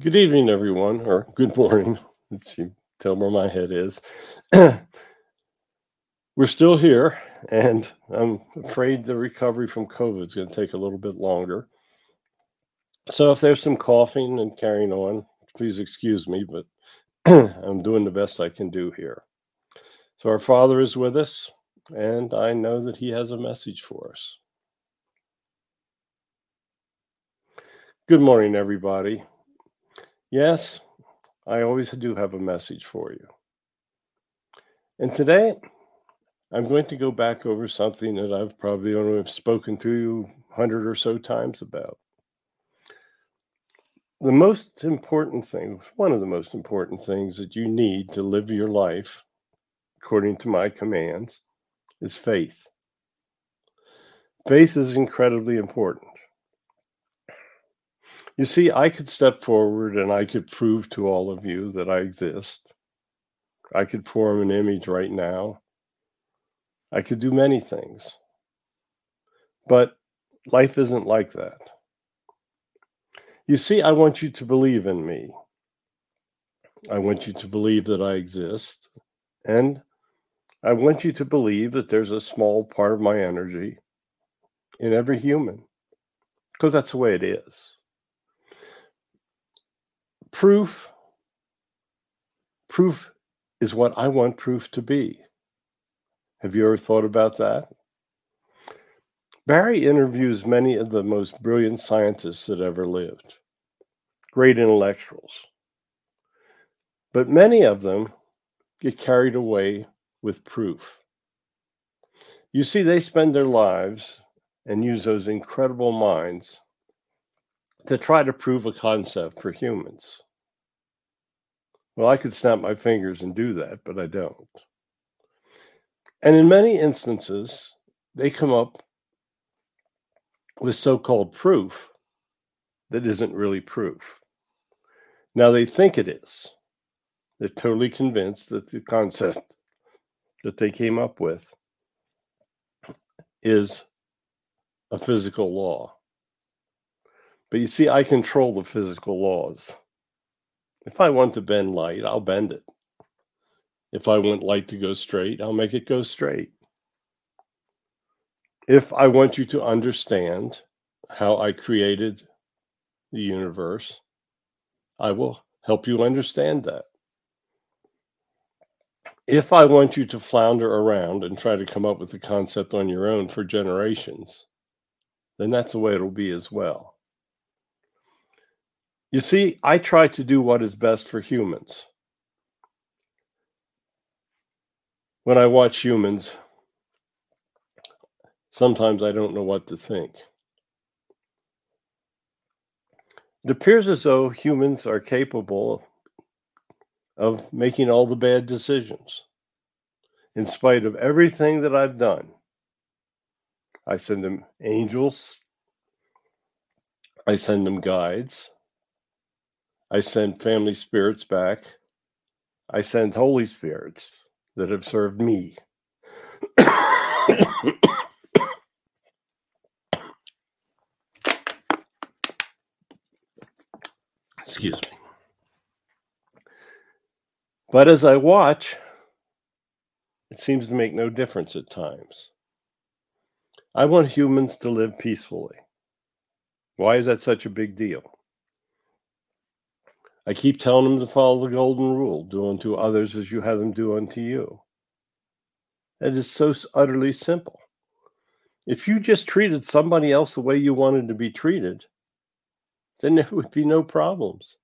Good evening, everyone, or good morning. If you tell where my head is. We're still here, and I'm afraid the recovery from COVID is going to take a little bit longer. So if there's some coughing and carrying on, please excuse me, but I'm doing the best I can do here. So our Father is with us, and I know that He has a message for us. Good morning, everybody. Yes, I always do have a message for you. And today, I'm going to go back over something that I've probably only have spoken to you hundred or so times about. The most important thing, one of the most important things that you need to live your life according to my commands, is faith. Faith is incredibly important. You see, I could step forward and I could prove to all of you that I exist. I could form an image right now. I could do many things. But life isn't like that. You see, I want you to believe in me. I want you to believe that I exist. And I want you to believe that there's a small part of my energy in every human, because that's the way it is proof proof is what I want proof to be. Have you ever thought about that? Barry interviews many of the most brilliant scientists that ever lived, great intellectuals. But many of them get carried away with proof. You see, they spend their lives and use those incredible minds to try to prove a concept for humans. Well, I could snap my fingers and do that, but I don't. And in many instances, they come up with so called proof that isn't really proof. Now they think it is. They're totally convinced that the concept that they came up with is a physical law. But you see, I control the physical laws. If I want to bend light, I'll bend it. If I want light to go straight, I'll make it go straight. If I want you to understand how I created the universe, I will help you understand that. If I want you to flounder around and try to come up with the concept on your own for generations, then that's the way it'll be as well. You see, I try to do what is best for humans. When I watch humans, sometimes I don't know what to think. It appears as though humans are capable of making all the bad decisions in spite of everything that I've done. I send them angels, I send them guides, I send family spirits back. I send Holy Spirits that have served me. Excuse me. But as I watch, it seems to make no difference at times. I want humans to live peacefully. Why is that such a big deal? I keep telling them to follow the golden rule do unto others as you have them do unto you. It is so utterly simple. If you just treated somebody else the way you wanted to be treated, then there would be no problems.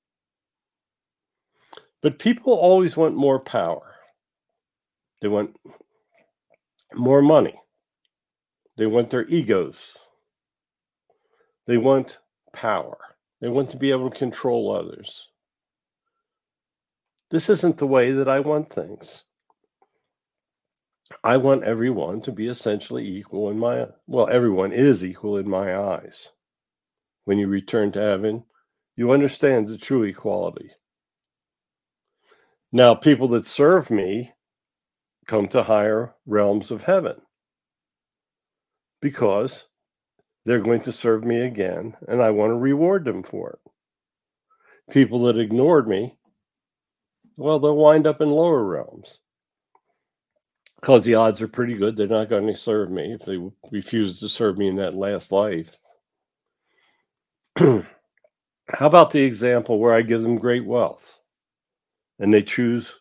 But people always want more power. They want more money. They want their egos. They want power. They want to be able to control others. This isn't the way that I want things. I want everyone to be essentially equal in my well, everyone is equal in my eyes. When you return to heaven, you understand the true equality. Now, people that serve me come to higher realms of heaven because they're going to serve me again, and I want to reward them for it. People that ignored me, well, they'll wind up in lower realms because the odds are pretty good they're not going to serve me if they refuse to serve me in that last life. How about the example where I give them great wealth and they choose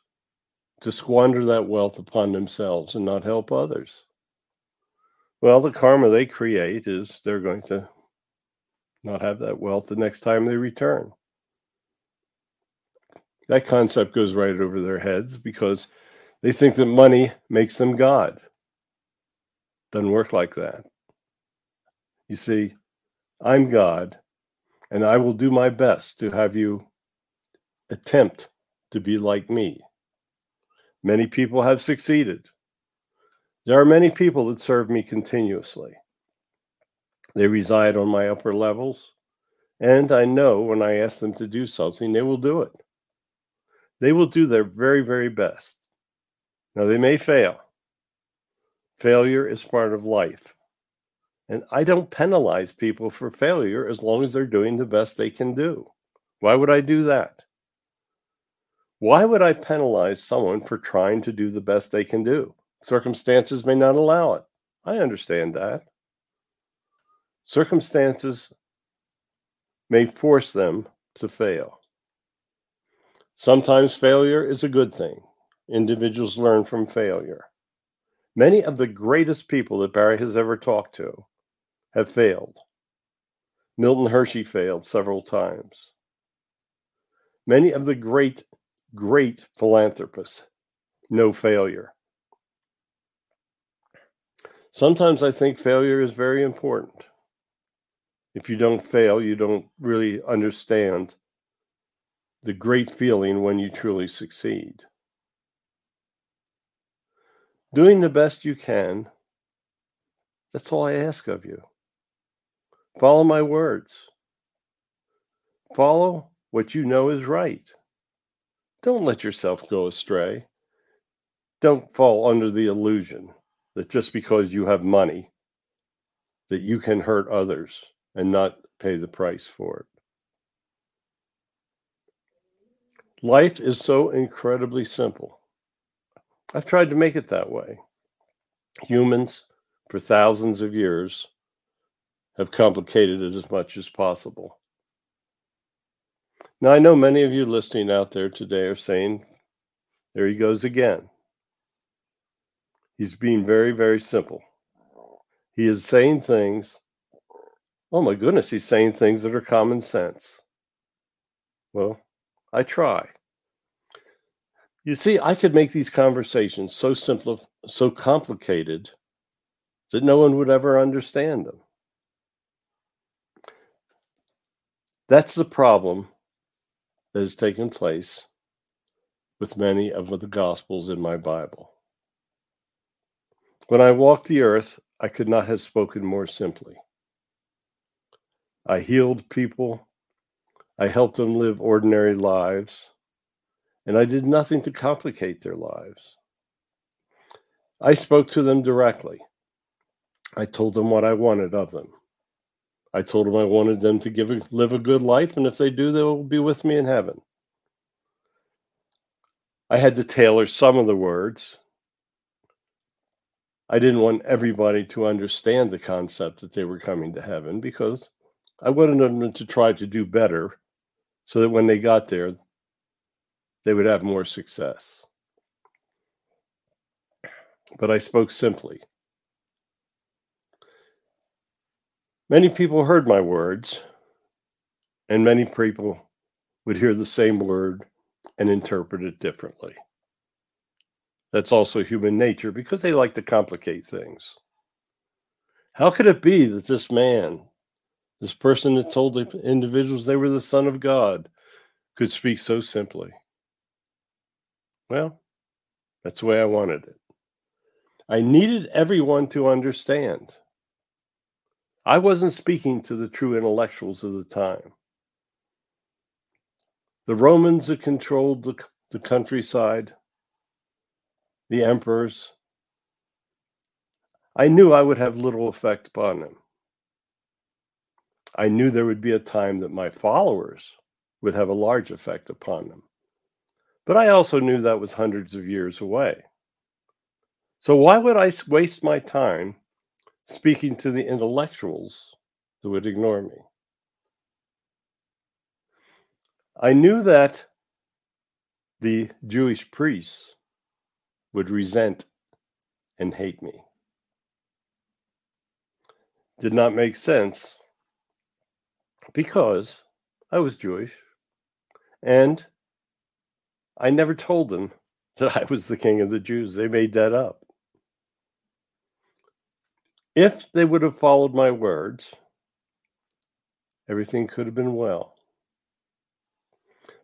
to squander that wealth upon themselves and not help others? Well, the karma they create is they're going to not have that wealth the next time they return. That concept goes right over their heads because they think that money makes them God. Doesn't work like that. You see, I'm God, and I will do my best to have you attempt to be like me. Many people have succeeded. There are many people that serve me continuously. They reside on my upper levels, and I know when I ask them to do something, they will do it. They will do their very, very best. Now, they may fail. Failure is part of life. And I don't penalize people for failure as long as they're doing the best they can do. Why would I do that? Why would I penalize someone for trying to do the best they can do? Circumstances may not allow it. I understand that. Circumstances may force them to fail. Sometimes failure is a good thing. Individuals learn from failure. Many of the greatest people that Barry has ever talked to have failed. Milton Hershey failed several times. Many of the great, great philanthropists know failure. Sometimes I think failure is very important. If you don't fail, you don't really understand the great feeling when you truly succeed doing the best you can. That's all I ask of you. Follow my words. Follow what you know is right. Don't let yourself go astray. Don't fall under the illusion that just because you have money that you can hurt others and not pay the price for it. Life is so incredibly simple. I've tried to make it that way. Humans, for thousands of years, have complicated it as much as possible. Now, I know many of you listening out there today are saying, there he goes again. He's being very, very simple. He is saying things, oh my goodness, he's saying things that are common sense. Well, I try. You see, I could make these conversations so simple, so complicated that no one would ever understand them. That's the problem that has taken place with many of the Gospels in my Bible. When I walked the earth, I could not have spoken more simply. I healed people, I helped them live ordinary lives and I did nothing to complicate their lives. I spoke to them directly. I told them what I wanted of them. I told them I wanted them to give a, live a good life, and if they do, they will be with me in heaven. I had to tailor some of the words. I didn't want everybody to understand the concept that they were coming to heaven because I wanted them to try to do better so that when they got there, they would have more success. But I spoke simply. Many people heard my words, and many people would hear the same word and interpret it differently. That's also human nature because they like to complicate things. How could it be that this man, this person that told the individuals they were the Son of God, could speak so simply? Well, that's the way I wanted it. I needed everyone to understand. I wasn't speaking to the true intellectuals of the time. The Romans that controlled the, the countryside, the emperors, I knew I would have little effect upon them. I knew there would be a time that my followers would have a large effect upon them. But I also knew that was hundreds of years away. So why would I waste my time speaking to the intellectuals who would ignore me? I knew that the Jewish priests would resent and hate me. Did not make sense because I was Jewish and I never told them that I was the king of the Jews. They made that up. If they would have followed my words, everything could have been well.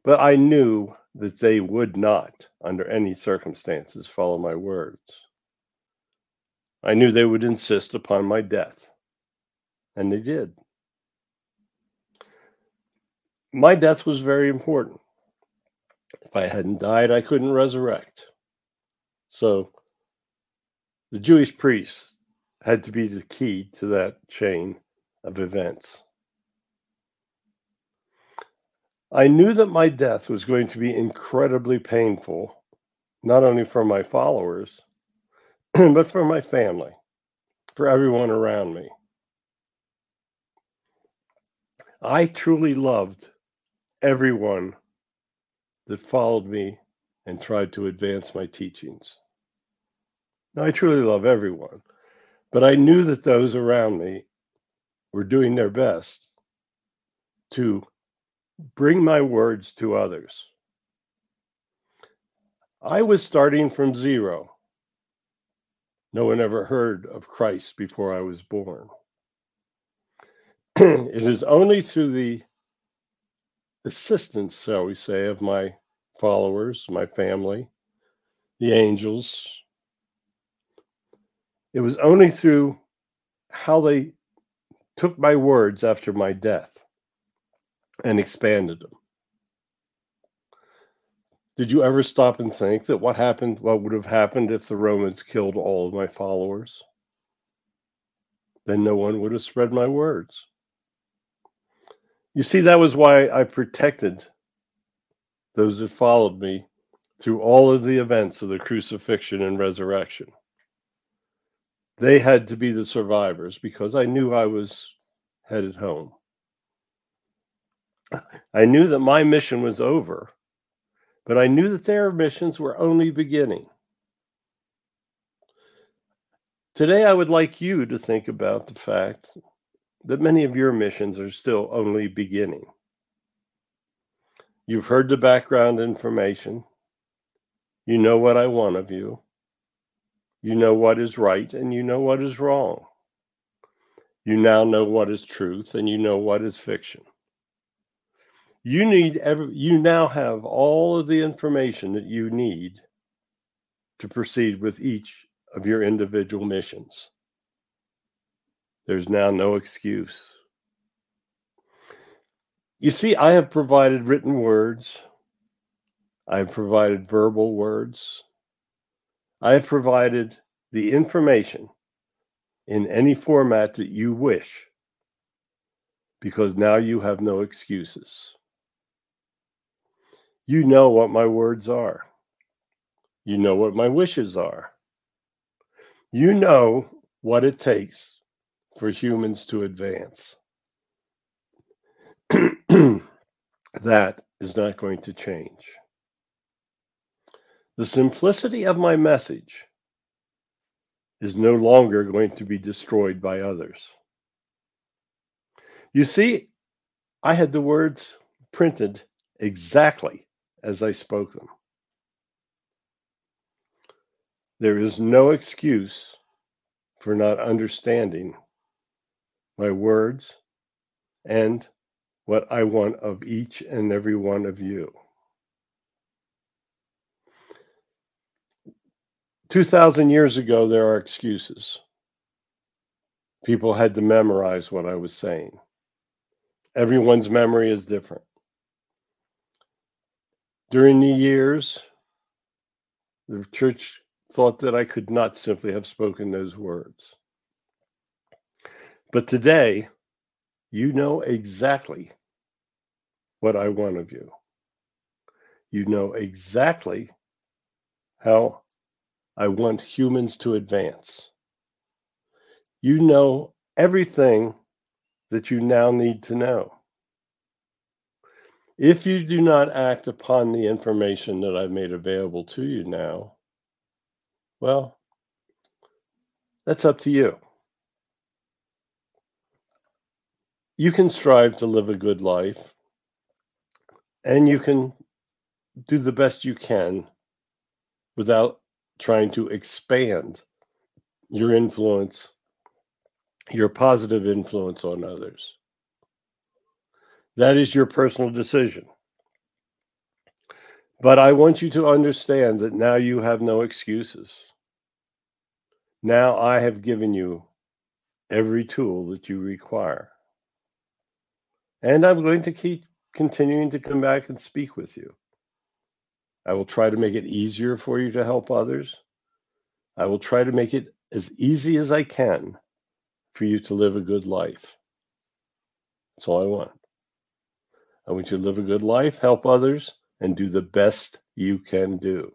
But I knew that they would not, under any circumstances, follow my words. I knew they would insist upon my death, and they did. My death was very important. If I hadn't died, I couldn't resurrect. So the Jewish priests had to be the key to that chain of events. I knew that my death was going to be incredibly painful, not only for my followers, but for my family, for everyone around me. I truly loved everyone that followed me and tried to advance my teachings. Now, I truly love everyone, but I knew that those around me were doing their best to bring my words to others. I was starting from zero. No one ever heard of Christ before I was born. it is only through the assistance, shall we say, of my followers, my family, the angels. It was only through how they took my words after my death and expanded them. Did you ever stop and think that what happened, what would have happened if the Romans killed all of my followers? Then no one would have spread my words. You see, that was why I protected those that followed me through all of the events of the crucifixion and resurrection. They had to be the survivors because I knew I was headed home. I knew that my mission was over, but I knew that their missions were only beginning. Today, I would like you to think about the fact that many of your missions are still only beginning. You've heard the background information. You know what I want of you. You know what is right and you know what is wrong. You now know what is truth and you know what is fiction. You need every, you now have all of the information that you need to proceed with each of your individual missions. There's now no excuse. You see, I have provided written words, I have provided verbal words, I have provided the information in any format that you wish because now you have no excuses. You know what my words are. You know what my wishes are. You know what it takes for humans to advance. that is not going to change. The simplicity of my message is no longer going to be destroyed by others. You see, I had the words printed exactly as I spoke them. There is no excuse for not understanding my words and what I want of each and every one of you. 2,000 years ago, there are excuses. People had to memorize what I was saying. Everyone's memory is different. During the years, the church thought that I could not simply have spoken those words. But today, you know exactly what I want of you. You know exactly how I want humans to advance. You know everything that you now need to know. If you do not act upon the information that I've made available to you now, well, that's up to you. You can strive to live a good life and you can do the best you can without trying to expand your influence, your positive influence on others. That is your personal decision. But I want you to understand that now you have no excuses. Now I have given you every tool that you require. And I'm going to keep continuing to come back and speak with you. I will try to make it easier for you to help others. I will try to make it as easy as I can for you to live a good life. That's all I want. I want you to live a good life, help others, and do the best you can do.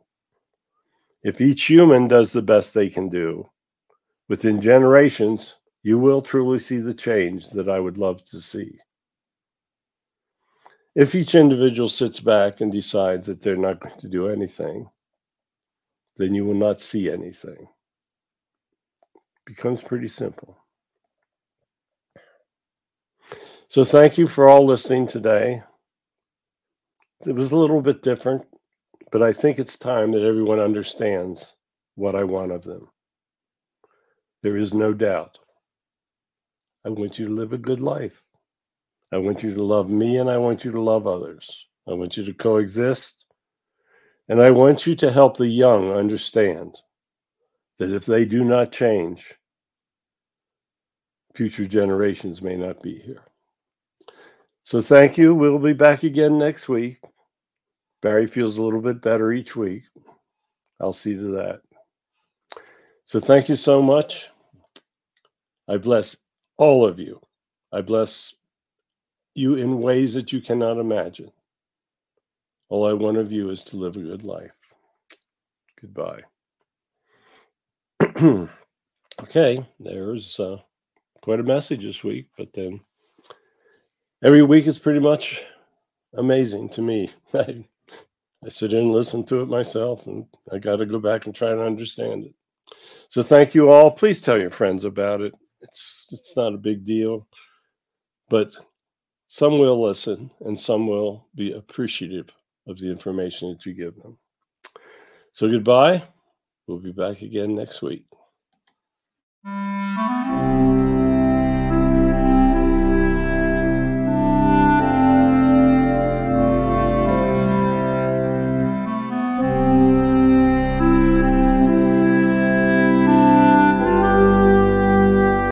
If each human does the best they can do, within generations, you will truly see the change that I would love to see. If each individual sits back and decides that they're not going to do anything, then you will not see anything. It becomes pretty simple. So thank you for all listening today. It was a little bit different, but I think it's time that everyone understands what I want of them. There is no doubt. I want you to live a good life. I want you to love me and I want you to love others. I want you to coexist. And I want you to help the young understand that if they do not change, future generations may not be here. So thank you. We'll be back again next week. Barry feels a little bit better each week. I'll see to that. So thank you so much. I bless all of you. I bless you in ways that you cannot imagine. All I want of you is to live a good life. Goodbye. okay, there's uh, quite a message this week, but then every week is pretty much amazing to me. I, I sit in and listen to it myself, and I got to go back and try to understand it. So thank you all. Please tell your friends about it. It's it's not a big deal, but some will listen and some will be appreciative of the information that you give them. So goodbye. We'll be back again next week.